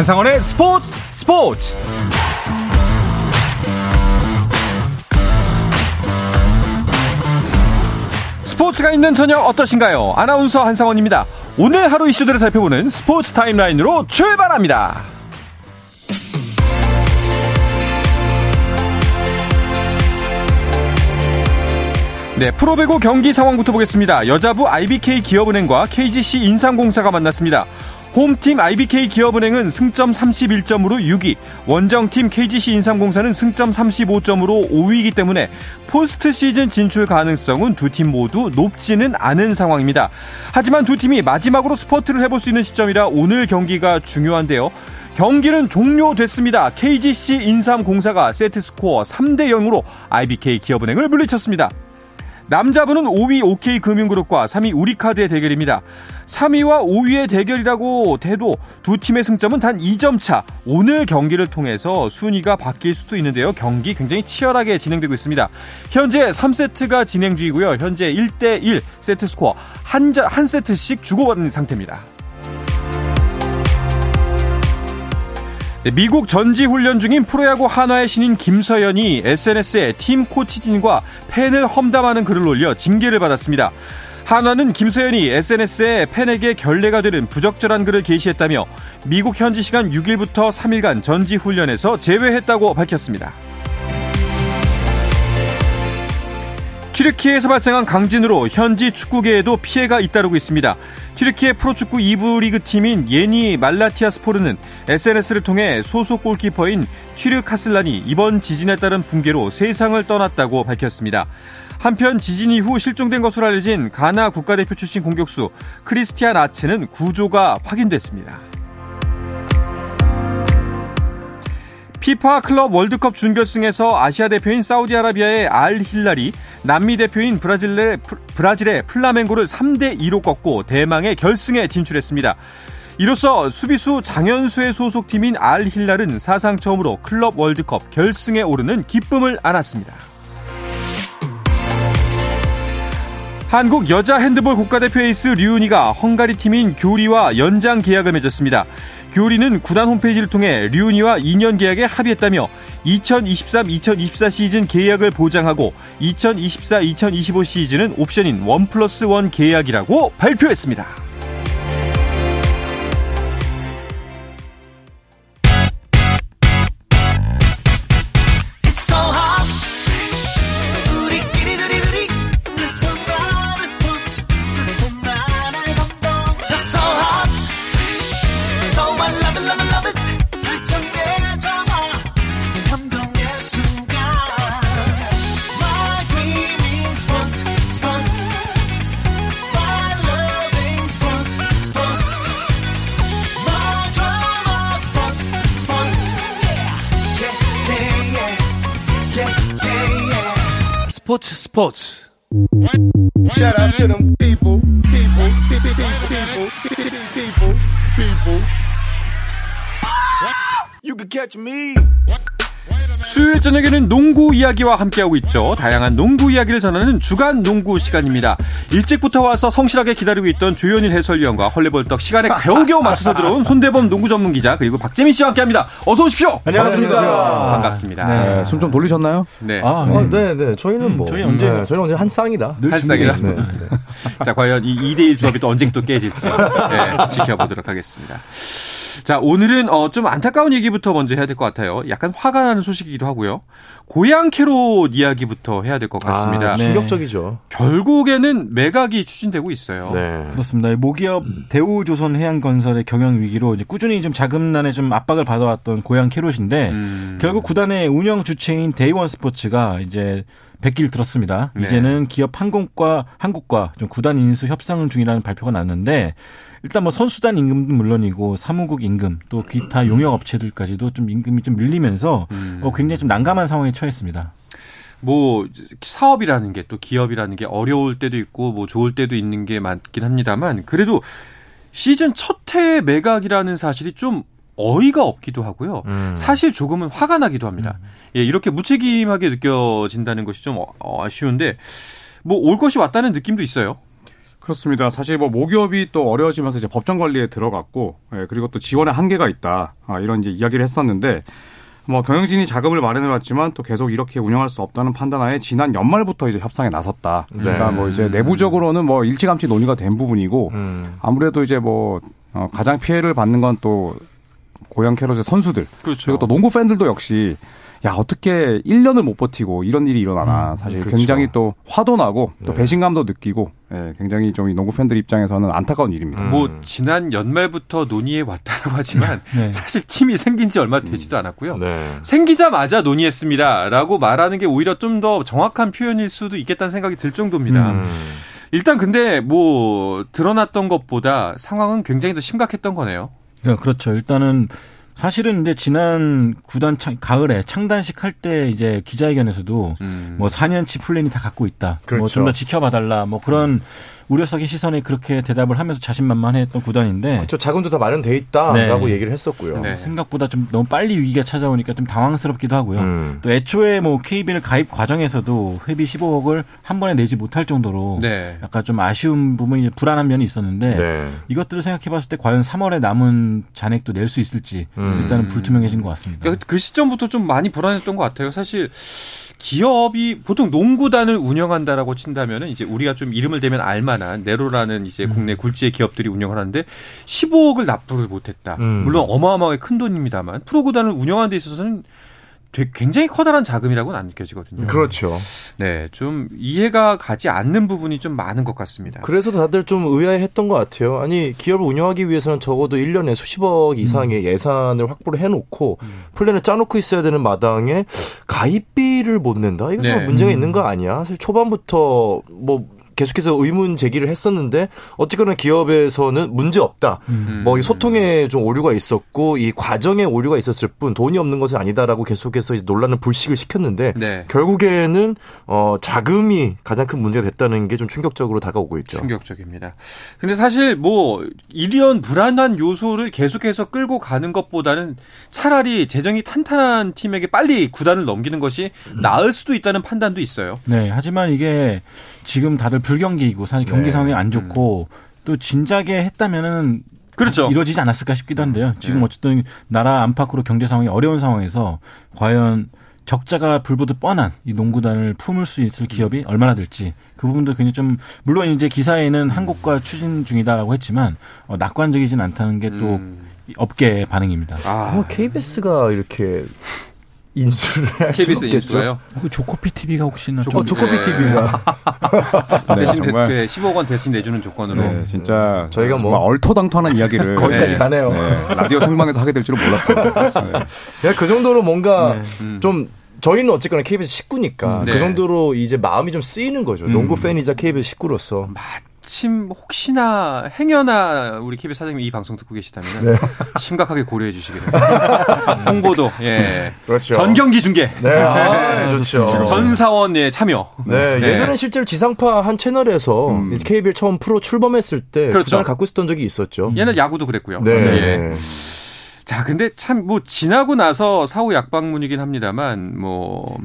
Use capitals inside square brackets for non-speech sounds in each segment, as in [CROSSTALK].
한상원의 스포츠 스포츠 스포츠가 있는 저녁 어떠신가요? 아나운서 한상원입니다. 오늘 하루 이슈들을 살펴보는 스포츠 타임라인으로 출발합니다. 네, 프로배구 경기 상황부터 보겠습니다. 여자부 IBK 기업은행과 KGC 인삼공사가 만났습니다. 홈팀 IBK 기업은행은 승점 31점으로 6위, 원정팀 KGC 인삼공사는 승점 35점으로 5위이기 때문에 포스트 시즌 진출 가능성은 두 팀 모두 높지는 않은 상황입니다. 하지만 두 팀이 마지막으로 스퍼트를 해볼 수 있는 시점이라 오늘 경기가 중요한데요. 경기는 종료됐습니다. KGC 인삼공사가 세트 스코어 3대 0으로 IBK 기업은행을 물리쳤습니다. 남자부는 5위 OK금융그룹과 3위 우리카드의 대결입니다. 3위와 5위의 대결이라고 해도 두 팀의 승점은 단 2점 차. 오늘 경기를 통해서 순위가 바뀔 수도 있는데요. 경기 굉장히 치열하게 진행되고 있습니다. 현재 3세트가 진행 중이고요. 현재 1대1 세트 스코어 한, 한 세트씩 주고받는 상태입니다. 미국 전지 훈련 중인 프로야구 한화의 신인 김서연이 SNS에 팀 코치진과 팬을 험담하는 글을 올려 징계를 받았습니다. 한화는 김서연이 SNS에 팬에게 결례가 되는 부적절한 글을 게시했다며 미국 현지 시간 6일부터 3일간 전지 훈련에서 제외했다고 밝혔습니다. 튀르키에서 발생한 강진으로 현지 축구계에도 피해가 잇따르고 있습니다. 튀르키예 프로축구 2부 리그 팀인 예니 말라티아 스포르는 SNS를 통해 소속 골키퍼인 튀르카슬란이 이번 지진에 따른 붕괴로 세상을 떠났다고 밝혔습니다. 한편 지진 이후 실종된 것으로 알려진 가나 국가대표 출신 공격수 크리스티안 아츠는 구조가 확인됐습니다. 피파 클럽 월드컵 준결승에서 아시아 대표인 사우디아라비아의 알 힐랄이 남미 대표인 브라질의, 브라질의 플라멩고를 3대2로 꺾고 대망의 결승에 진출했습니다. 이로써 수비수 장현수의 소속팀인 알 힐랄은 사상 처음으로 클럽 월드컵 결승에 오르는 기쁨을 안았습니다. 한국 여자 핸드볼 국가대표 에이스 류은이가 헝가리 팀인 교리와 연장 계약을 맺었습니다. 교리는 구단 홈페이지를 통해 류니와 2년 계약에 합의했다며 2023-2024 시즌 계약을 보장하고 2024-2025 시즌은 옵션인 1 플러스 1 계약이라고 발표했습니다. sports, spots. Shout out to them people, people, people, people, people, people. people. You can catch me. 수요일 저녁에는 농구 이야기와 함께하고 있죠. 다양한 농구 이야기를 전하는 주간 농구 시간입니다. 일찍부터 와서 성실하게 기다리고 있던 조현일 해설위원과 헐레벌떡 시간에 [LAUGHS] 겨우겨우 맞춰서 들어온 손대범 농구 전문 기자 그리고 박재민 씨와 함께합니다. 어서 오십시오. 안녕하십니까. 반갑습니다. 네, 숨 좀 돌리셨나요? 네. 아, 네, 어, 네, 네. 저희는 뭐 저희 언제 네, 저희 언제 한 쌍이다. 한 쌍이다. 네. [LAUGHS] 자, 과연 이 2대1 조합이 또 언제 또 깨질지 네, 지켜보도록 하겠습니다. 자, 오늘은 어, 좀 안타까운 얘기부터 먼저 해야 될 것 같아요. 약간 화가 나는 소식이기도 하고요. 고양 캐롯 이야기부터 해야 될 것 같습니다. 아, 충격적이죠. 결국에는 매각이 추진되고 있어요. 네. 그렇습니다. 모기업 대우조선 해양건설의 경영 위기로 이제 꾸준히 좀 자금난에 좀 압박을 받아왔던 고양 캐롯인데 음. 결국 구단의 운영 주체인 데이원 스포츠가 이제 백길 들었습니다. 네. 이제는 기업 한국과 한국과 좀 구단 인수 협상 중이라는 발표가 났는데 일단 뭐 선수단 임금도 물론이고 사무국 임금 또 기타 용역 업체들까지도 좀 임금이 좀 밀리면서 음. 어, 굉장히 좀 난감한 상황에 처했습니다. 뭐 사업이라는 게 또 기업이라는 게 어려울 때도 있고 뭐 좋을 때도 있는 게 많긴 합니다만 그래도 시즌 첫 해 매각이라는 사실이 좀 어이가 없기도 하고요. 음. 사실 조금은 화가 나기도 합니다. 음. 예, 이렇게 무책임하게 느껴진다는 것이 좀 어, 아쉬운데 뭐 올 것이 왔다는 느낌도 있어요. 그렇습니다. 사실 뭐 모기업이 또 어려워지면서 이제 법정 관리에 들어갔고, 예, 그리고 또 지원의 한계가 있다. 아, 이런 이제 이야기를 했었는데, 뭐 경영진이 자금을 마련해왔지만 또 계속 이렇게 운영할 수 없다는 판단하에 지난 연말부터 이제 협상에 나섰다. 그러니까 네. 뭐 이제 내부적으로는 뭐 일찌감치 논의가 된 부분이고, 음. 아무래도 이제 뭐 어, 가장 피해를 받는 건 또 고양 캐럿의 선수들 그렇죠. 그리고 또 농구 팬들도 역시 야 어떻게 1년을 못 버티고 이런 일이 일어나나 사실 그렇죠. 굉장히 또 화도 나고 또 네. 배신감도 느끼고 예, 굉장히 좀이 농구 팬들 입장에서는 안타까운 일입니다. 음. 뭐 지난 연말부터 논의해 왔다고 하지만 [LAUGHS] 네. 사실 팀이 생긴 지 얼마 되지도 않았고요. 네. 생기자마자 논의했습니다라고 말하는 게 오히려 좀 더 정확한 표현일 수도 있겠다는 생각이 들 정도입니다. 음. 일단 근데 뭐 드러났던 것보다 상황은 굉장히 더 심각했던 거네요. 네, 그렇죠. 일단은 사실은 이제 지난 구단 창, 가을에 창단식 할 때 이제 기자회견에서도 음. 뭐 4년치 플랜이 다 갖고 있다. 그렇죠. 뭐좀 더 지켜봐달라. 뭐 그런 우려 섞인 시선에 그렇게 대답을 하면서 자신만만했던 구단인데 저 자금도 다 마련돼 있다라고 네. 얘기를 했었고요. 네. 생각보다 좀 너무 빨리 위기가 찾아오니까 좀 당황스럽기도 하고요. 음. 또 애초에 뭐 KBL 가입 과정에서도 회비 15억을 한 번에 내지 못할 정도로 네. 약간 좀 아쉬운 부분이 불안한 면이 있었는데 네. 이것들을 생각해봤을 때 과연 3월에 남은 잔액도 낼 수 있을지 음. 일단은 불투명해진 것 같습니다. 그러니까 그 시점부터 좀 많이 불안했던 것 같아요. 사실 기업이 보통 농구단을 운영한다라고 친다면은 이제 우리가 좀 이름을 대면 알만한 네로라는 이제 음. 국내 굴지의 기업들이 운영을 하는데 15억을 납부를 못했다. 음. 물론 어마어마하게 큰 돈입니다만 프로구단을 운영하는 데 있어서는 굉장히 커다란 자금이라고는 안 느껴지거든요. 그렇죠. 네, 좀 이해가 가지 않는 부분이 좀 많은 것 같습니다. 그래서 다들 좀 의아해했던 것 같아요. 아니 기업을 운영하기 위해서는 적어도 1년에 수십억 이상의 예산을 확보를 해놓고 플랜을 짜놓고 있어야 되는 마당에 가입비를 못 낸다? 이거 네. 뭐 문제가 있는 거 아니야? 사실 초반부터 뭐 계속해서 의문 제기를 했었는데 어쨌거나 기업에서는 문제 없다. 음. 뭐이 소통에 좀 오류가 있었고 이 과정에 오류가 있었을 뿐 돈이 없는 것은 아니다라고 계속해서 이제 논란을 불식을 시켰는데 네. 결국에는 어 자금이 가장 큰 문제가 됐다는 게 좀 충격적으로 다가오고 있죠. 충격적입니다. 근데 사실 뭐 이런 불안한 요소를 계속해서 끌고 가는 것보다는 차라리 재정이 탄탄한 팀에게 빨리 구단을 넘기는 것이 나을 수도 있다는 판단도 있어요. 네, 하지만 이게 지금 다들 불경기이고 사실 경기 네. 상황이 안 좋고 또 진작에 했다면은 그렇죠. 이루어지지 않았을까 싶기도 한데요. 지금 네. 어쨌든 나라 안팎으로 경제 상황이 어려운 상황에서 과연 적자가 불보듯 뻔한 이 농구단을 품을 수 있을 기업이 얼마나 될지 그 부분도 굉장히 좀 물론 이제 기사에는 한국과 추진 중이다라고 했지만 어, 낙관적이진 않다는 게또 음. 업계의 반응입니다. 아, 뭐 KBS가 이렇게 인수를 할 수. 인수가요. 그 조코피 TV가 혹시나 어, 조코비 네. TV가 [LAUGHS] 네, 대신 정말. 그 10억 원 대신 내주는 조건으로. 네, 진짜 저희가 뭐- 정말 얼토당토하는 이야기를 [LAUGHS] 거기까지 네, 가네요. 네, 라디오 생방에서 하게 될 줄은 몰랐어요. [LAUGHS] 네. 그 정도로 뭔가 음. 좀 저희는 어쨌거나 KBS 식구니까 음, 네. 그 정도로 이제 마음이 좀 쓰이는 거죠. 음. 농구 팬이자 KBS 식구로서. 마침 혹시나 행여나 우리 KBS 사장님이 이 방송 듣고 계시다면 네. 심각하게 고려해 주시기 바랍니다. [LAUGHS] 홍보도 예. 그렇죠. 전 경기 중계. 네, 아, 좋죠. [LAUGHS] 전 사원의 참여. 네, 네. 예전에 실제로 지상파 한 채널에서 음. KBL 처음 프로 출범했을 때 그렇죠. 구단을 갖고 있었던 적이 있었죠. 얘는 야구도 그랬고요. 네. 예. 자, 근데 참 뭐 지나고 나서 사후 약방문이긴 합니다만 뭐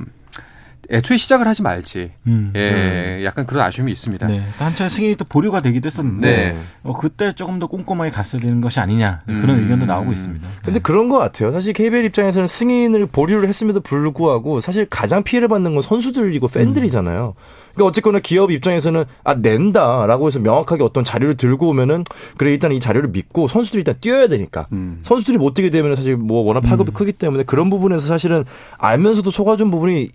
애초에 시작을 하지 말지. 음. 예, 약간 그런 아쉬움이 있습니다. 네. 한참 승인이 또 보류가 되기도 했었는데 네. 어, 그때 조금 더 꼼꼼하게 갔어야 되는 것이 아니냐 그런 음. 의견도 나오고 있습니다. 근데 그런 것 같아요. 사실 KBL 입장에서는 승인을 보류를 했음에도 불구하고 사실 가장 피해를 받는 건 선수들이고 팬들이잖아요. 그러니까 어쨌거나 기업 입장에서는 아 낸다라고 해서 명확하게 어떤 자료를 들고 오면은 그래 일단 이 자료를 믿고 선수들이 일단 뛰어야 되니까 음. 선수들이 못 뛰게 되면 사실 뭐 워낙 파급이 크기 때문에 그런 부분에서 사실은 알면서도 속아준 부분이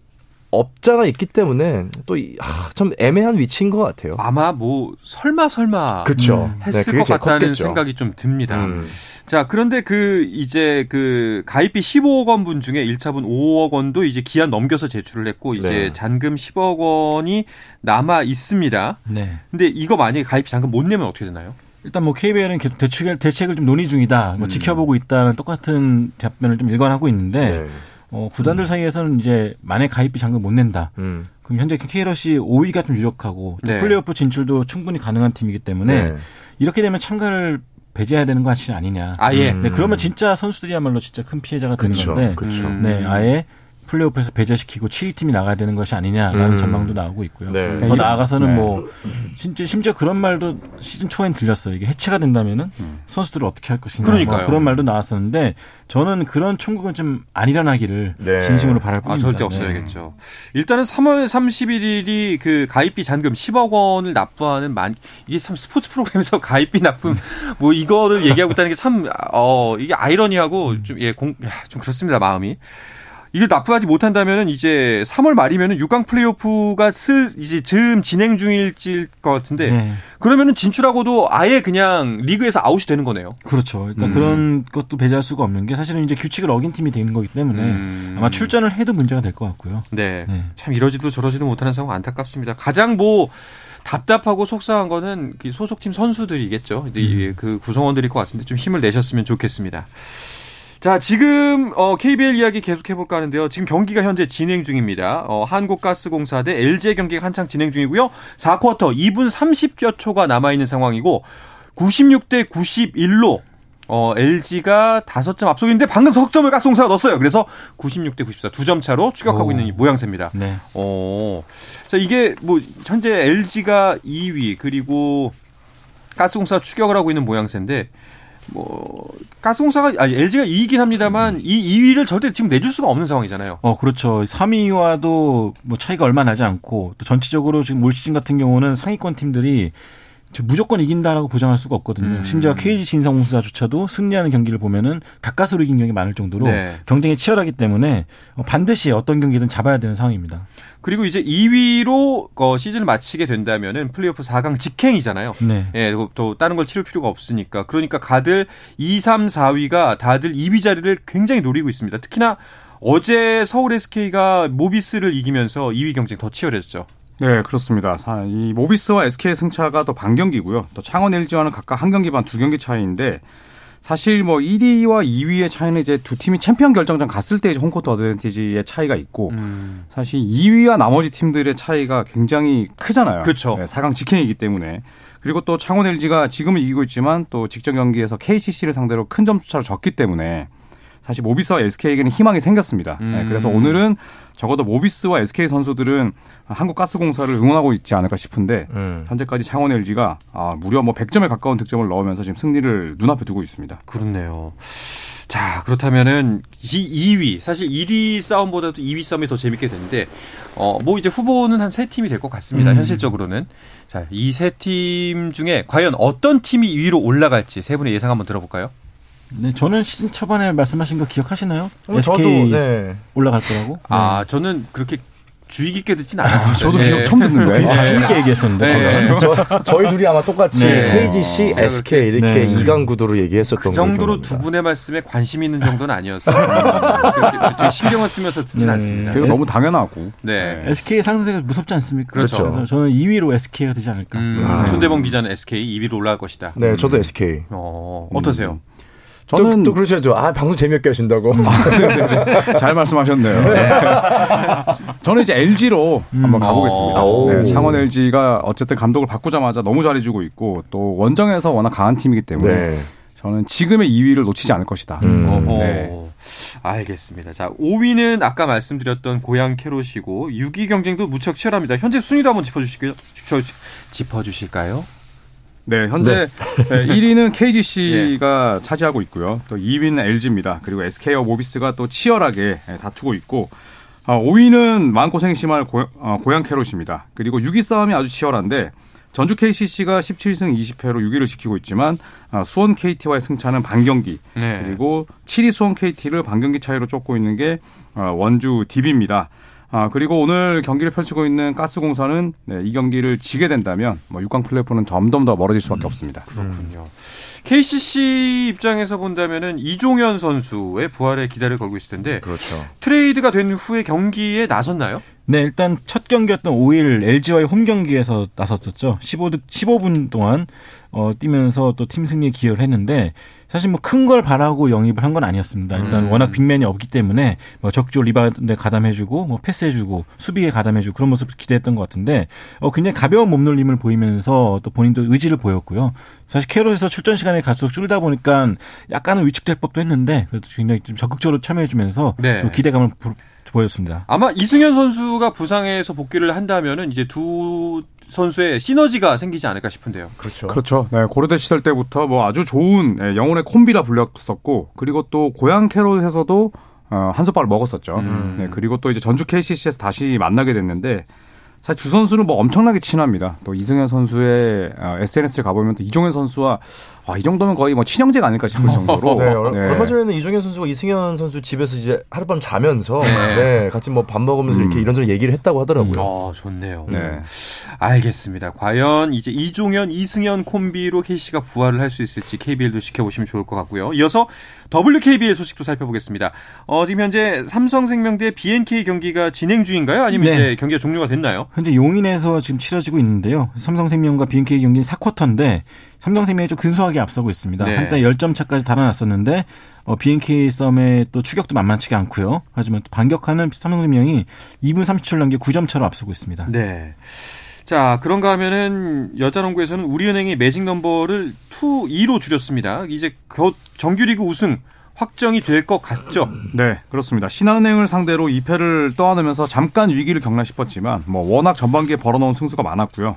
없잖아 있기 때문에 또참 애매한 위치인 것 같아요. 아마 뭐 설마 설마 그렇죠. 했을 것 같다는 생각이 좀 듭니다. 음. 자, 그런데 그 이제 그 가입비 15억 원 분 중에 1차분 5억 원도 이제 기한 넘겨서 제출을 했고 이제 네. 잔금 10억 원이 남아 있습니다. 네. 근데 이거 만약에 가입 잔금 못 내면 어떻게 되나요? 일단 뭐 KBL은 계속 대책을 대책을 좀 논의 중이다. 뭐 음. 지켜보고 있다는 똑같은 답변을 좀 일관하고 있는데 네. 어, 구단들 사이에서는 이제 만약 가입비 잔금 못 낸다. 음. 그럼 현재 K러시 5위가 좀 유력하고 또 네. 플레이오프 진출도 충분히 가능한 팀이기 때문에 네. 이렇게 되면 참가를 배제해야 되는 거 아니냐. 아예. 음. 네, 그러면 진짜 선수들이야말로 진짜 큰 피해자가 되는 그쵸. 건데. 그쵸. 음. 네, 아예 플레이오프에서 배제시키고 7위 팀이 나가야 되는 것이 아니냐라는 음. 전망도 나오고 있고요. 네. 더 나아가서는 네. 뭐 심지어, 심지어 그런 말도 시즌 초엔 들렸어요. 이게 해체가 된다면은 음. 선수들을 어떻게 할 것이냐. 그러니까 그런 말도 나왔었는데 저는 그런 총국은 좀 아니라나기를 네. 진심으로 바랄 뿐입니다. 아, 절대 없어야겠죠. 일단은 3월 31일이 그 가입비 잔금 10억 원을 납부하는 만 이게 참 스포츠 프로그램에서 [LAUGHS] 가입비 납품 뭐 이거를 얘기하고 있다는 게 참 어 이게 아이러니하고 좀예공좀 그렇습니다 마음이. 이걸 납부하지 못한다면은 이제 3월 말이면은 6강 플레이오프가 슬 이제 즈음 진행 중일 것 같은데 네. 그러면은 진출하고도 아예 그냥 리그에서 아웃이 되는 거네요. 그렇죠. 일단 음. 그런 것도 배제할 수가 없는 게 사실은 이제 규칙을 어긴 팀이 되는 거기 때문에 음. 아마 출전을 해도 문제가 될 것 같고요. 네. 네. 참 이러지도 저러지도 못하는 상황 안타깝습니다. 가장 뭐 답답하고 속상한 거는 그 소속팀 선수들이겠죠. 음. 그 구성원들일 것 같은데 좀 힘을 내셨으면 좋겠습니다. 자, 지금 어, KBL 이야기 계속 해볼까 하는데요. 지금 경기가 현재 진행 중입니다. 어, 한국가스공사 대 LG 경기가 한창 진행 중이고요. 4쿼터 2분 30여 초가 남아있는 상황이고 96대 91로 어, LG가 5점 앞서고 있는데 방금 석점을 가스공사가 넣었어요. 그래서 96대 94 두 점 차로 추격하고 오. 있는 모양새입니다. 네. 어. 자, 이게 뭐 현재 LG가 2위 그리고 가스공사 추격을 하고 있는 모양새인데 뭐 가스공사가 아니 LG가 이기긴 합니다만 이 2위를 절대 지금 내줄 수가 없는 상황이잖아요. 어 그렇죠. 3위와도 뭐 차이가 얼마 나지 않고 또 전체적으로 지금 올 시즌 같은 경우는 상위권 팀들이 무조건 이긴다라고 보장할 수가 없거든요. 음. 심지어 KG 신성공사조차도 승리하는 경기를 보면은 가까스로 이긴 경기 많을 정도로 네. 경쟁이 치열하기 때문에 반드시 어떤 경기든 잡아야 되는 상황입니다. 그리고 이제 2위로 어, 시즌을 마치게 된다면은 플레이오프 4강 직행이잖아요. 네. 예, 또 다른 걸 치를 필요가 없으니까. 그러니까 가들 2, 3, 4위가 다들 2위 자리를 굉장히 노리고 있습니다. 특히나 어제 서울 SK가 모비스를 이기면서 2위 경쟁 더 치열해졌죠. 네, 그렇습니다. 이 모비스와 SK의 승차가 또 반경기고요. 또 창원 LG와는 각각 한 경기 반 두 경기 차이인데 사실 뭐 1위와 2위의 차이는 이제 두 팀이 챔피언 결정전 갔을 때 이제 홈코트 어드밴티지의 차이가 있고 음. 사실 2위와 나머지 팀들의 차이가 굉장히 크잖아요. 그렇죠. 네, 4강 직행이기 때문에 그리고 또 창원 LG가 지금은 이기고 있지만 또 직전 경기에서 KCC를 상대로 큰 점수차로 졌기 때문에 사실 모비스와 SK에게는 희망이 생겼습니다. 네, 음. 네, 그래서 오늘은 적어도 모비스와 SK 선수들은 한국가스공사를 응원하고 있지 않을까 싶은데 음. 현재까지 창원 LG가 아, 무려 뭐 100점에 가까운 득점을 넣으면서 지금 승리를 눈앞에 두고 있습니다. 그렇네요. 자, 그렇다면은 이 2위, 사실 1위 싸움보다도 2위 싸움이 더 재밌게 되는데 어, 뭐 이제 후보는 한 세 팀이 될 것 같습니다. 음. 현실적으로는. 자, 이 세 팀 중에 과연 어떤 팀이 2위로 올라갈지 세 분의 예상 한번 들어볼까요? 네, 저는 시즌 초반에 말씀하신 거 기억하시나요? 어, SK 저도 네. 올라갈 거라고. 아, 네. 저는 그렇게 주의 깊게 듣진 않았어요. 아, 저도 네. 기억 처음 듣는 거예요. 자신 있게 얘기했었는데. 네. 저, 저희 둘이 아마 똑같이 네. KGC, SK 이렇게 네. 이강 구도로 얘기했었던 그 정도로 두 분의 말씀에 관심 있는 정도는 아니어서 되게 신경을 쓰면서 듣진 네. 않습니다. 그리고 너무 당연하고. 네. SK의 상승세가 무섭지 않습니까? 그렇죠. 그래서 저는 2위로 SK가 되지 않을까. 음, 아. 손대범 기자는 SK 2위로 올라갈 것이다. 네, 저도 SK. 어, 어떠세요? 음. 저는 또, 또 그러셔야죠. 아 방송 재미없게 하신다고. 잘 말씀하셨네요. 네. 저는 이제 LG로 음. 한번 가보겠습니다. 네, 창원 LG가 어쨌든 감독을 바꾸자마자 너무 잘해주고 있고 또 원정에서 워낙 강한 팀이기 때문에 네. 저는 지금의 2위를 놓치지 않을 것이다. 음. 네. 알겠습니다. 자, 5위는 아까 말씀드렸던 고양 캐롯이고 6위 경쟁도 무척 치열합니다. 현재 순위도 한번 짚어주실까요? 짚어주실까요? 네, 현재 네. 1위는 KGC가 [LAUGHS] 예. 차지하고 있고요. 또 2위는 LG입니다. 그리고 SK와 모비스가 또 치열하게 예, 다투고 있고 5위는 아, 마음고생이 심할 고, 어, 고양 캐롯입니다. 그리고 6위 싸움이 아주 치열한데 전주 KCC가 17승 20패로 6위를 지키고 있지만 아, 수원 KT와의 승차는 반경기 네. 그리고 7위 수원 KT를 반경기 차이로 쫓고 있는 게 어, 원주 DB입니다. 아, 그리고 오늘 경기를 펼치고 있는 가스공사는 네, 이 경기를 지게 된다면 뭐 6강 플레이오프는 점점 더 멀어질 수밖에 음, 없습니다. 그렇군요. KCC 입장에서 본다면은 이종현 선수의 부활에 기대를 걸고 있을 텐데 그렇죠. 트레이드가 된 후에 경기에 나섰나요? 네, 일단 첫 경기였던 5일 LG와의 홈 경기에서 나섰었죠. 15득 15분 동안 어 뛰면서 또 팀 승리에 기여를 했는데 사실 뭐 큰 걸 바라고 영입을 한 건 아니었습니다. 일단 음. 워낙 빅맨이 없기 때문에 뭐 적극적으로 리바운드에 가담해주고 뭐 패스해주고 수비에 가담해주고 그런 모습을 기대했던 것 같은데 어 굉장히 가벼운 몸놀림을 보이면서 또 본인도 의지를 보였고요. 사실 캐롤에서 출전 시간이 갈수록 줄다 보니까 약간은 위축될 법도 했는데 그래도 굉장히 좀 적극적으로 참여해주면서 네. 또 기대감을 보였습니다. 아마 이승현 선수가 부상에서 복귀를 한다면은 이제 두 선수의 시너지가 생기지 않을까 싶은데요. 그렇죠. 그렇죠. 네, 고려대 시절 때부터 뭐 아주 좋은 네, 영혼의 콤비라 불렸었고 그리고 또 고향 캐롯에서도 어, 한 솥밥을 먹었었죠. 음. 네, 그리고 또 이제 전주 KCC에서 다시 만나게 됐는데 사실 두 선수는 뭐 엄청나게 친합니다. 또 이승현 선수의 어, SNS를 가보면 또 이종현 선수와 와, 이 정도면 거의 뭐 친형제가 아닐까 싶을 정도로. [LAUGHS] 네, 네. 얼마 전에는 이종현 선수가 이승현 선수 집에서 이제 하룻밤 자면서 네. 네 같이 뭐 밥 먹으면서 음. 이렇게 이런저런 얘기를 했다고 하더라고요. 아, 좋네요. 네. 알겠습니다. 과연 이제 이종현, 이승현 콤비로 KC가 부활을 할 수 있을지 KBL도 지켜보시면 좋을 것 같고요. 이어서 WKBL 소식도 살펴보겠습니다. 어, 지금 현재 삼성생명 대 BNK 경기가 진행 중인가요? 아니면 네. 이제 경기가 종료가 됐나요? 현재 용인에서 지금 치러지고 있는데요. 삼성생명과 BNK 경기는 4쿼터인데 삼성생명이 좀 근소하게 앞서고 있습니다. 네. 한때 10점 차까지 달아났었는데 어, BNK 썸의 또 추격도 만만치가 않고요. 하지만 또 반격하는 삼성생명이 2분 30초를 남겨 9점 차로 앞서고 있습니다. 네. 자, 그런가 하면은 여자농구에서는 우리은행이 매직 넘버를 2, 2로 줄였습니다. 이제 곧 정규리그 우승 확정이 될 것 같죠? 네, 그렇습니다. 신한은행을 상대로 2패를 떠안으면서 잠깐 위기를 겪나 싶었지만 뭐 워낙 전반기에 벌어놓은 승수가 많았고요.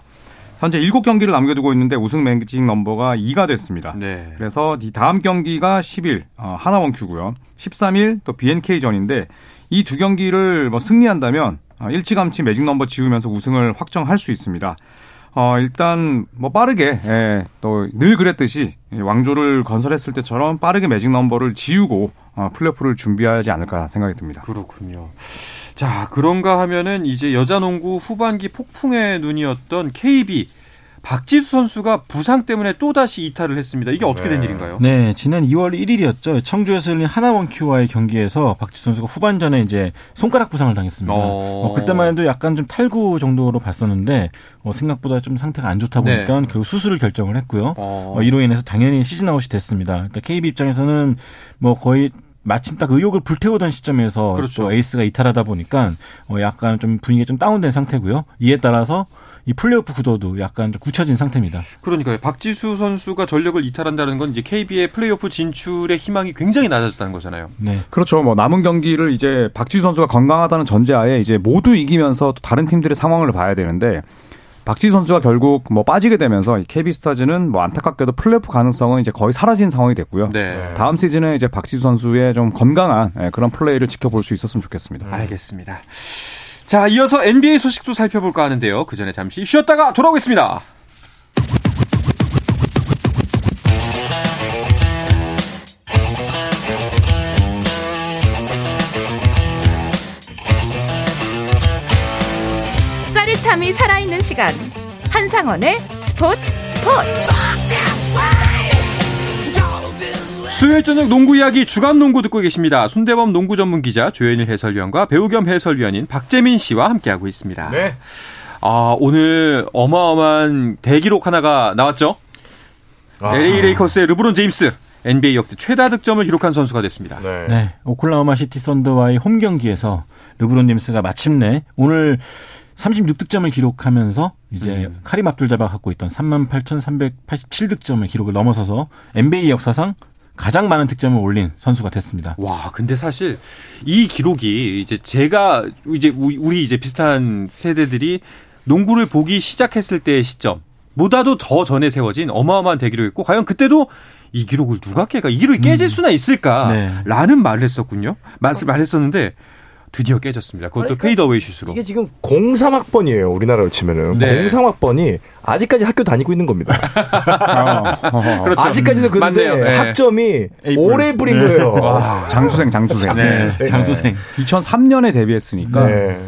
현재 7경기를 남겨두고 있는데 우승 매직 넘버가 2가 됐습니다. 네. 그래서 이 다음 경기가 10일 어, 하나원 큐고요. 13일 또 BNK전인데 이 두 경기를 뭐 승리한다면 어, 일찌감치 매직 넘버 지우면서 우승을 확정할 수 있습니다. 어, 일단 뭐 빠르게 예, 또 늘 그랬듯이 왕조를 건설했을 때처럼 빠르게 매직 넘버를 지우고 어, 플레이오프를 준비하지 않을까 생각이 듭니다. 그렇군요. 자, 그런가 하면은 이제 여자 농구 후반기 폭풍의 눈이었던 KB 박지수 선수가 부상 때문에 또다시 이탈을 했습니다. 이게 어떻게 된 네. 일인가요? 네, 지난 2월 1일이었죠. 청주에서 열린 하나원큐와의 경기에서 박지수 선수가 후반전에 이제 손가락 부상을 당했습니다. 어... 어, 그때만 해도 약간 좀 탈구 정도로 봤었는데 어, 생각보다 좀 상태가 안 좋다 보니까 네. 결국 수술을 결정을 했고요. 어... 어 이로 인해서 당연히 시즌 아웃이 됐습니다. 그러니까 KB 입장에서는 뭐 거의 마침 딱 의욕을 불태우던 시점에서 그렇죠. 또 에이스가 이탈하다 보니까 어 약간 좀 분위기가 좀 다운된 상태고요. 이에 따라서 이 플레이오프 구도도 약간 좀 굳혀진 상태입니다. 그러니까요. 박지수 선수가 전력을 이탈한다는 건 이제 KB의 플레이오프 진출의 희망이 굉장히 낮아졌다는 거잖아요. 네. 그렇죠. 뭐 남은 경기를 이제 박지수 선수가 건강하다는 전제하에 이제 모두 이기면서 다른 팀들의 상황을 봐야 되는데 박지 선수가 결국 뭐 빠지게 되면서 KB 스타즈는 뭐 안타깝게도 플레이오프 가능성은 이제 거의 사라진 상황이 됐고요. 네. 다음 시즌에 이제 박지 선수의 좀 건강한 예, 그런 플레이를 지켜볼 수 있었으면 좋겠습니다. 음. 알겠습니다. 자, 이어서 NBA 소식도 살펴볼까 하는데요. 그 전에 잠시 쉬었다가 돌아오겠습니다. 짜릿함이 살아있는 시간 한상원의 스포츠 스포츠 수요일 저녁 농구 이야기 주간 농구 듣고 계십니다. 손대범 농구 전문 기자 조현일 해설위원과 배우 겸 해설위원인 박재민 씨와 함께하고 있습니다. 네. 아, 오늘 어마어마한 대기록 하나가 나왔죠? 아, LA 레이커스의 르브론 제임스. NBA 역대 최다 득점을 기록한 선수가 됐습니다. 네. 네. 오클라호마 시티 썬더와의 홈 경기에서 르브론 제임스가 마침내 오늘 36득점을 기록하면서 이제 음. 카림 압둘 자바가 갖고 있던 38,387득점의 기록을 넘어서서 NBA 역사상 가장 많은 득점을 올린 선수가 됐습니다. 와, 근데 사실 이 기록이 이제 제가 이제 우리 이제 비슷한 세대들이 농구를 보기 시작했을 때의 시점 보다도 더 전에 세워진 어마어마한 대기록이었고 과연 그때도 이 기록을 누가 깨가 이 기록이 깨질 음. 수나 있을까라는 네. 말을 했었군요. 말씀 말했었는데 드디어 깨졌습니다. 그것도 그러니까 fadeaway 슛으로. 이게 지금 03학번이에요. 우리나라로 치면은. 네. 03학번이 아직까지 학교 다니고 있는 겁니다. [LAUGHS] 어, 어, 어. 그렇죠. 아직까지도 근데 네. 학점이 올해 불인 네. 거예요. 와, 장수생, 장수생. 장수생. 장수생. 2003년에 데뷔했으니까. 네.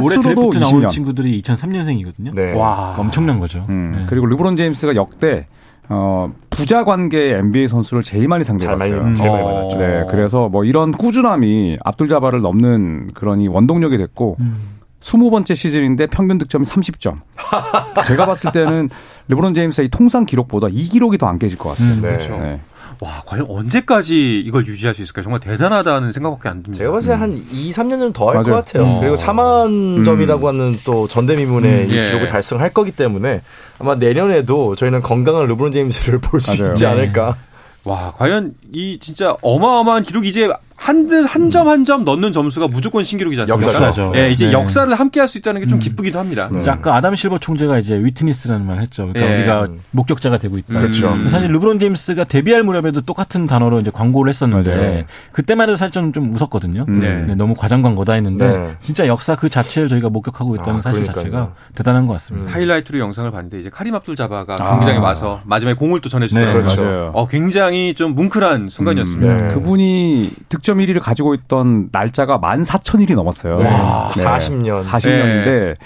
올해 드래프트 나온 친구들이 2003년생이거든요. 네. 와. 엄청난 거죠. 음. 네. 그리고 르브론 제임스가 역대 어, 부자 관계 NBA 선수를 제일 많이 상대해봤어요. 음. 제일 많이 만났죠. 네, 그래서 뭐 이런 꾸준함이 압둘자바를 넘는 그런 이 원동력이 됐고, 음. 20번째 시즌인데 평균 득점이 30점. [LAUGHS] 제가 봤을 때는 르브론 제임스의 통상 기록보다 이 기록이 더 안 깨질 것 같아요. 음, 그렇죠. 네. 와, 과연 언제까지 이걸 유지할 수 있을까요? 정말 대단하다는 생각밖에 안 듭니다. 제가 봤을 때한 음. 2, 3년은 더 할 것 같아요. 음. 그리고 4만 점이라고 음. 하는 또 전대미문의 음. 이 예. 기록을 달성할 거기 때문에 아마 내년에도 저희는 건강한 르브론 제임스를 볼 수 있지 네. 않을까. 와, 과연 이 진짜 어마어마한 기록이 이제 한한 점 한 점 넣는 점수가 무조건 신기록이지 않습니까? 역사죠. 예, 이제 네. 역사를 함께 할 수 있다는 게 좀 기쁘기도 합니다. 이제 아까 아담 실버 총재가 이제 위트니스라는 말을 했죠. 그러니까 예. 우리가 목격자가 되고 있다. 그렇죠. 음. 사실 르브론 제임스가 데뷔할 무렵에도 똑같은 단어로 이제 광고를 했었는데 맞아요. 그때만 해도 사실 좀, 좀 웃었거든요. 네. 네, 너무 과장 광고다 했는데 네. 진짜 역사 그 자체를 저희가 목격하고 있다는 아, 사실 그러니까요. 자체가 대단한 것 같습니다. 하이라이트로 영상을 봤는데 이제 카림 압둘 자바가 아. 경기장에 와서 마지막에 공을 또 전해주더라고요. 네, 그렇죠. 어, 굉장히 좀 뭉클한 순간이었습니다. 네. 그분이 득점 1위를 가지고 있던 날짜가 14,000일이 넘었어요. 와, 40년. 40년인데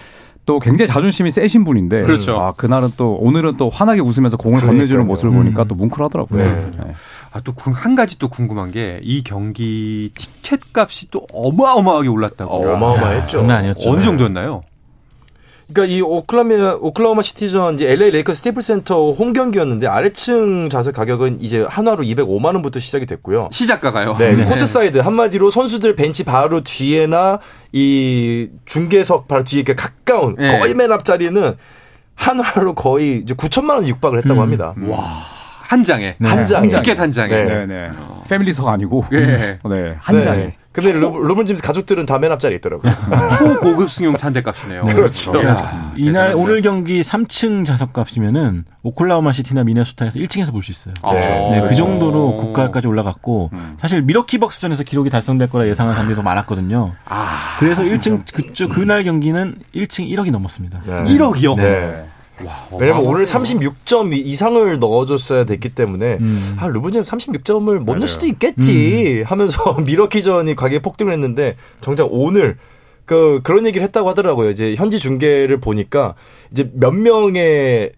또 굉장히 자존심이 세신 분인데 그렇죠. 아, 그날은 또 오늘은 또 환하게 웃으면서 공을 건네주는 그러니까요. 모습을 음. 보니까 또 뭉클하더라고요. 네. 네. 아, 또 한 가지 또 궁금한 게 이 경기 티켓 값이 또 어마어마하게 올랐다고요. 어마어마했죠. 장난 아니었죠. 어느 네. 정도였나요? 그러니까 이 오클라마 오클라호마 시티전 이제 LA 레이커스 스테이플스 센터 홈 경기였는데 아래층 좌석 가격은 이제 한화로 205만 원부터 시작이 됐고요. 시작가가요. 네, 네. 코트 사이드 한마디로 선수들 벤치 바로 뒤에나 이 중계석 바로 뒤에 이렇게 가까운 네. 거의 맨 앞자리는 한화로 거의 이제 9천만 원 육박을 했다고 합니다. 한 장에. 네. 한 장에. 티켓 한 장에. 네. 네, 네. 패밀리석 아니고 예. 네, 한 네. 장에. 근데 르, 르브론 제임스 가족들은 다 맨 앞자리에 있더라고요. [LAUGHS] 초고급 승용차 대 값이네요. 그렇죠. 이야, 이날 대단합니다. 오늘 경기 3층 좌석 값이면은 오클라호마 시티나 미네소타에서 1층에서 볼 수 있어요. 아. 네, 그 정도로 고가까지 올라갔고 사실 미러키 벅스전에서 기록이 달성될 거라 예상한 사람들이 더 많았거든요. 아, 그래서 1층 그쪽 그날 경기는 1층 1억이 넘었습니다. 네. 1억이요? 네. 왜냐면 오늘 36점 이상을 넣어줬어야 됐기 때문에 음. 아 르브론 36점을 못 넣을 수도 있겠지 하면서 [LAUGHS] 미러키전이 가격에 폭등을 했는데 정작 오늘 그 그런 얘기를 했다고 하더라고요. 이제 현지 중계를 보니까 이제 몇 명의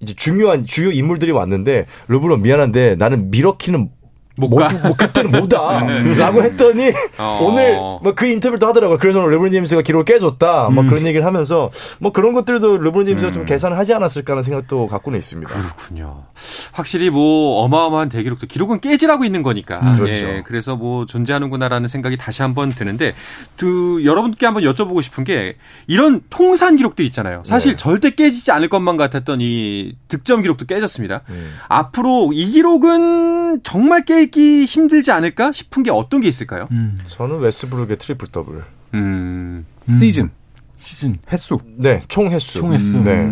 이제 중요한 주요 인물들이 왔는데 르브론 미안한데 나는 미러키는 못 못, 가? 뭐 그때는 못다라고 [LAUGHS] 했더니 어. 오늘 뭐 그 인터뷰도 하더라고요. 그래서 르브론 제임스가 기록을 깨줬다. 뭐 그런 얘기를 하면서 뭐 그런 것들도 르브론 제임스가 좀 계산을 하지 않았을까 하는 생각도 갖고는 있습니다. 그렇군요. 확실히 뭐 어마어마한 대기록도 기록은 깨지라고 있는 거니까. 그렇죠. 예, 그래서 뭐 존재하는구나라는 생각이 다시 한번 드는데 두 여러분께 한번 여쭤보고 싶은 게 이런 통산 기록들 있잖아요. 사실 네. 절대 깨지지 않을 것만 같았던 이 득점 기록도 깨졌습니다. 음. 앞으로 이 기록은 정말 깨기 힘들지 않을까 싶은 게 어떤 게 있을까요? 음, 저는 웨스트브룩의 트리플 더블. 음. 시즌 시즌 횟수. 네, 총 횟수. 총 횟수. 네.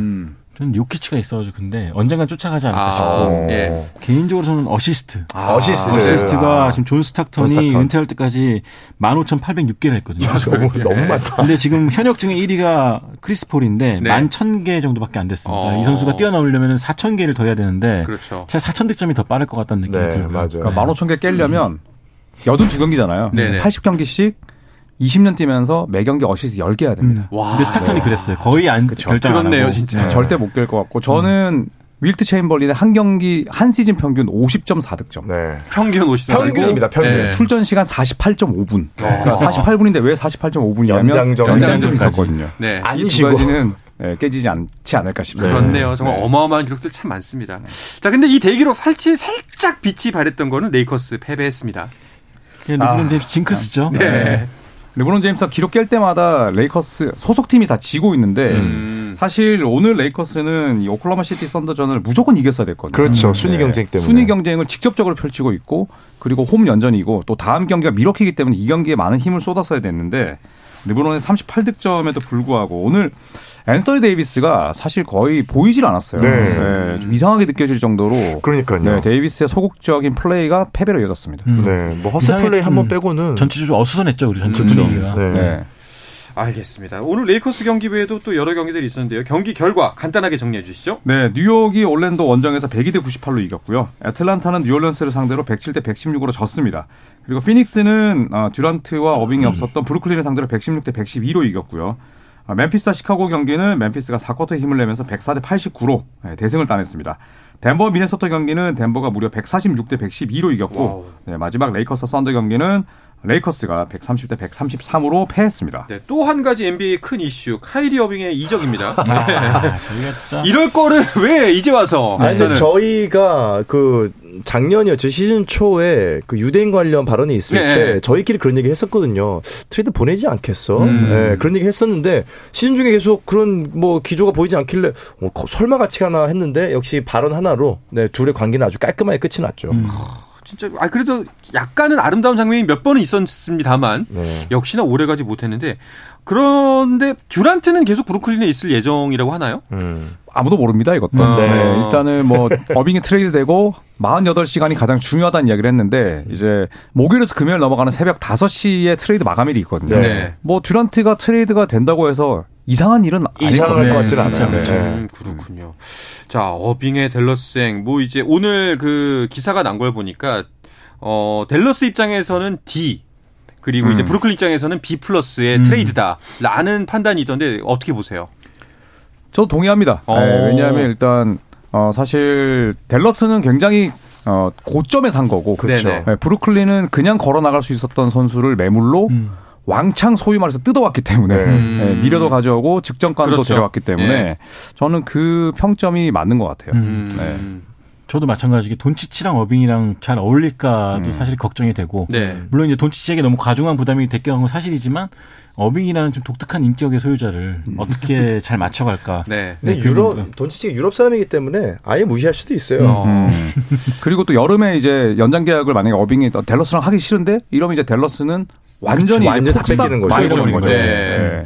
음. 저는 요키치가 있어가지고 근데 언젠간 쫓아가지 않을까 아, 싶고 예. 개인적으로 저는 어시스트. 어시스트. 어시스트가 아. 지금 존 스탁턴이 존 스탁턴. 은퇴할 때까지 15,806개를 했거든요. 너무 너무 많다. 근데 지금 현역 중에 1위가 크리스 폴인데 네. 11,000개 정도밖에 안 됐습니다. 어. 이 선수가 뛰어넘으려면 4,000개를 더 해야 되는데 그렇죠. 제가 4,000득점이 더 빠를 것 같다는 느낌이 네, 들고요. 맞아요. 그러니까 15,000개 깨려면 82경기잖아요. 네네. 80경기씩 20년 뛰면서 매 경기 어시스트 10개 해야 됩니다. 와. 근데 스탁턴이 그랬어요. 거의 안 결장 안 그렇네요, 하고. 진짜. 네. 절대 못 깰 것 같고 저는 윌트 체임벌린의 한 경기 한 시즌 평균 50.4득점. 네. 평균 54. 평균입니다, 평균. 네. 출전 시간 48.5분. 그러니까 48분인데 왜 48.5분이냐면 연장전. 연장전 있었거든요. 네. 안 쉬고. 가지는 네, 깨지지 않지 않을까 싶습니다. 그렇네요. 정말 네. 어마어마한 기록들 참 많습니다. 자, 근데 이 대기록 살치 살짝 빛이 바랬던 거는 레이커스 패배했습니다. 르브론 아. 제임스 징크스죠. 네. 르브론 제임스가 기록 깰 때마다 레이커스 소속팀이 다 지고 있는데 음. 사실 오늘 레이커스는 이 오클라호마 시티 썬더전을 무조건 이겼어야 됐거든요. 그렇죠. 순위 경쟁 때문에. 순위 경쟁을 직접적으로 펼치고 있고 그리고 홈 연전이고 또 다음 경기가 밀워키기 때문에 이 경기에 많은 힘을 쏟았어야 됐는데 르브론의 38득점에도 불구하고 오늘 앤서니 데이비스가 사실 거의 보이질 않았어요. 네. 좀 이상하게 느껴질 정도로 그러니까요. 네, 데이비스의 소극적인 플레이가 패배로 이어졌습니다. 음. 네. 뭐 허스 이상하게 플레이 한번좀 빼고는 전체적으로 어수선했죠 우리 전체. 분위기가. 네. 네. 알겠습니다. 오늘 레이커스 경기 외에도 또 여러 경기들이 있었는데요. 경기 결과 간단하게 정리해 주시죠. 네, 뉴욕이 올랜도 원정에서 102대 98로 이겼고요. 애틀란타는 뉴올리언스를 상대로 107대 116으로 졌습니다. 그리고 피닉스는 어, 듀란트와 어빙이 없었던 브루클린을 상대로 116대 112로 이겼고요. 아, 멤피스와 시카고 경기는 멤피스가 4쿼터에 힘을 내면서 104대 89로 대승을 따냈습니다. 덴버 미네소타 경기는 덴버가 무려 146대 112로 이겼고 네, 마지막 레이커스 썬더 경기는 레이커스가 130대 133으로 패했습니다. 네, 또 한 가지 NBA 큰 이슈 카이리 어빙의 이적입니다. 아, 진짜 이럴 거를 [LAUGHS] 왜 이제 와서? 아니, 근데 저희가 그 작년이었죠. 시즌 초에 그 유대인 관련 발언이 있을 네. 때 저희끼리 그런 얘기 했었거든요. 트레이드 보내지 않겠어? 음. 네, 그런 얘기 했었는데 시즌 중에 계속 그런 뭐 기조가 보이지 않길래 어, 거- 설마 같이 하나 했는데 역시 발언 하나로 네, 둘의 관계는 아주 깔끔하게 끝이 났죠. 음. 진짜 아 그래도 약간은 아름다운 장면이 몇 번은 있었습니다만 네. 역시나 오래가지 못했는데 그런데 듀란트는 계속 브루클린에 있을 예정이라고 하나요? 음. 아무도 모릅니다, 이것도. 음. 네. 일단은 뭐, [LAUGHS] 어빙이 트레이드 되고, 48시간이 가장 중요하다는 이야기를 했는데, 이제, 목요일에서 금요일 넘어가는 새벽 5시에 트레이드 마감일이 있거든요. 네. 뭐, 듀란트가 트레이드가 된다고 해서 이상한 일은 이상할 것 같지는 않아요. 그렇죠. 네. 음, 그렇군요. 자, 어빙의 댈러스행, 뭐, 이제 오늘 그 기사가 난 걸 보니까, 어, 댈러스 입장에서는 D, 그리고 음. 이제 브루클린 입장에서는 B 플러스의 음. 트레이드다라는 판단이 있던데 어떻게 보세요? 저 동의합니다. 네, 왜냐하면 일단 어, 사실 댈러스는 굉장히 어, 고점에 산 거고 그렇죠. 네, 브루클린은 그냥 걸어 나갈 수 있었던 선수를 매물로 음. 왕창 소위 말해서 뜯어왔기 때문에 음. 네, 미래도 가져오고 직전까지도 그렇죠. 데려왔기 때문에 네. 저는 그 평점이 맞는 것 같아요. 음. 네. 저도 마찬가지게 돈치치랑 어빙이랑 잘 어울릴까도 음. 사실 걱정이 되고 네. 물론 이제 돈치치에게 너무 과중한 부담이 됐긴 건 사실이지만 어빙이라는 좀 독특한 인격의 소유자를 음. 어떻게 [LAUGHS] 잘 맞춰갈까. 네. 근데 네, 유럽 돈치치가 유럽 사람이기 때문에 아예 무시할 수도 있어요. 음. 음. 그리고 또 여름에 이제 연장 계약을 만약에 어빙이 댈러스랑 하기 싫은데 이러면 이제 댈러스는 완전히 완전 다 뺏기는 거죠. 말려버린 거죠. 네. 네.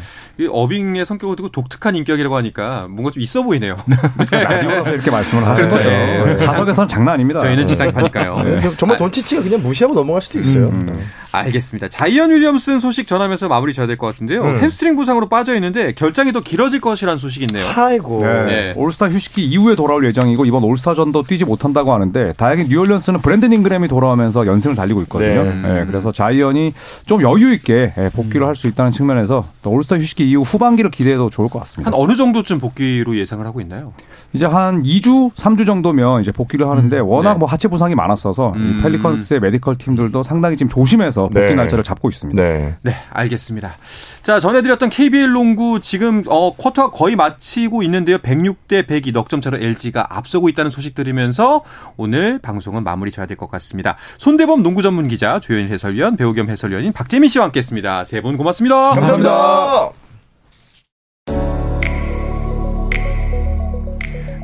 어빙의 성격을 두고 독특한 인격이라고 하니까 뭔가 좀 있어 보이네요. [LAUGHS] 네. 라디오에서 이렇게 말씀을 하는 거죠. 네. 사석에서는 장난 아닙니다. 저희는 지상파니까요. 네. 정말 돈치치가 그냥 무시하고 넘어갈 수도 있어요. 음. 네. 알겠습니다. 자이언 윌리엄슨 소식 전하면서 마무리 져야 될 것 같은데요. 음. 햄스트링 부상으로 빠져 있는데 결장이 더 길어질 것이라는 소식이 있네요. 아이고. 네. 올스타 휴식기 이후에 돌아올 예정이고 이번 올스타전도 뛰지 못한다고 하는데 다행히 뉴올리언스는 브랜든 잉그램이 돌아오면서 연승을 달리고 있거든요. 네. 그래서 자이언이 좀 여유 있게 복귀를 음. 할수 있다는 측면에서 올스타 휴식기 이후 후반기를 기대해도 좋을 것 같습니다. 한 어느 정도쯤 복귀로 예상을 하고 있나요? 이제 한 2주, 3주 정도면 이제 복귀를 하는데 음, 워낙 네. 뭐 하체 부상이 많았어서 음. 이 펠리컨스의 메디컬 팀들도 상당히 지금 조심해서 복귀 네. 날짜를 잡고 있습니다. 네. 네, 알겠습니다. 자, 전해드렸던 KBL 농구 지금 어, 쿼터가 거의 마치고 있는데요. 106대 102 넉점 차로 LG가 앞서고 있다는 소식 들으면서 오늘 방송은 마무리 져야 될 것 같습니다. 손대범 농구 전문 기자, 조현 해설위원, 배우 겸 해설위원인 박재민 씨와 함께했습니다. 세 분 고맙습니다. 감사합니다. 감사합니다.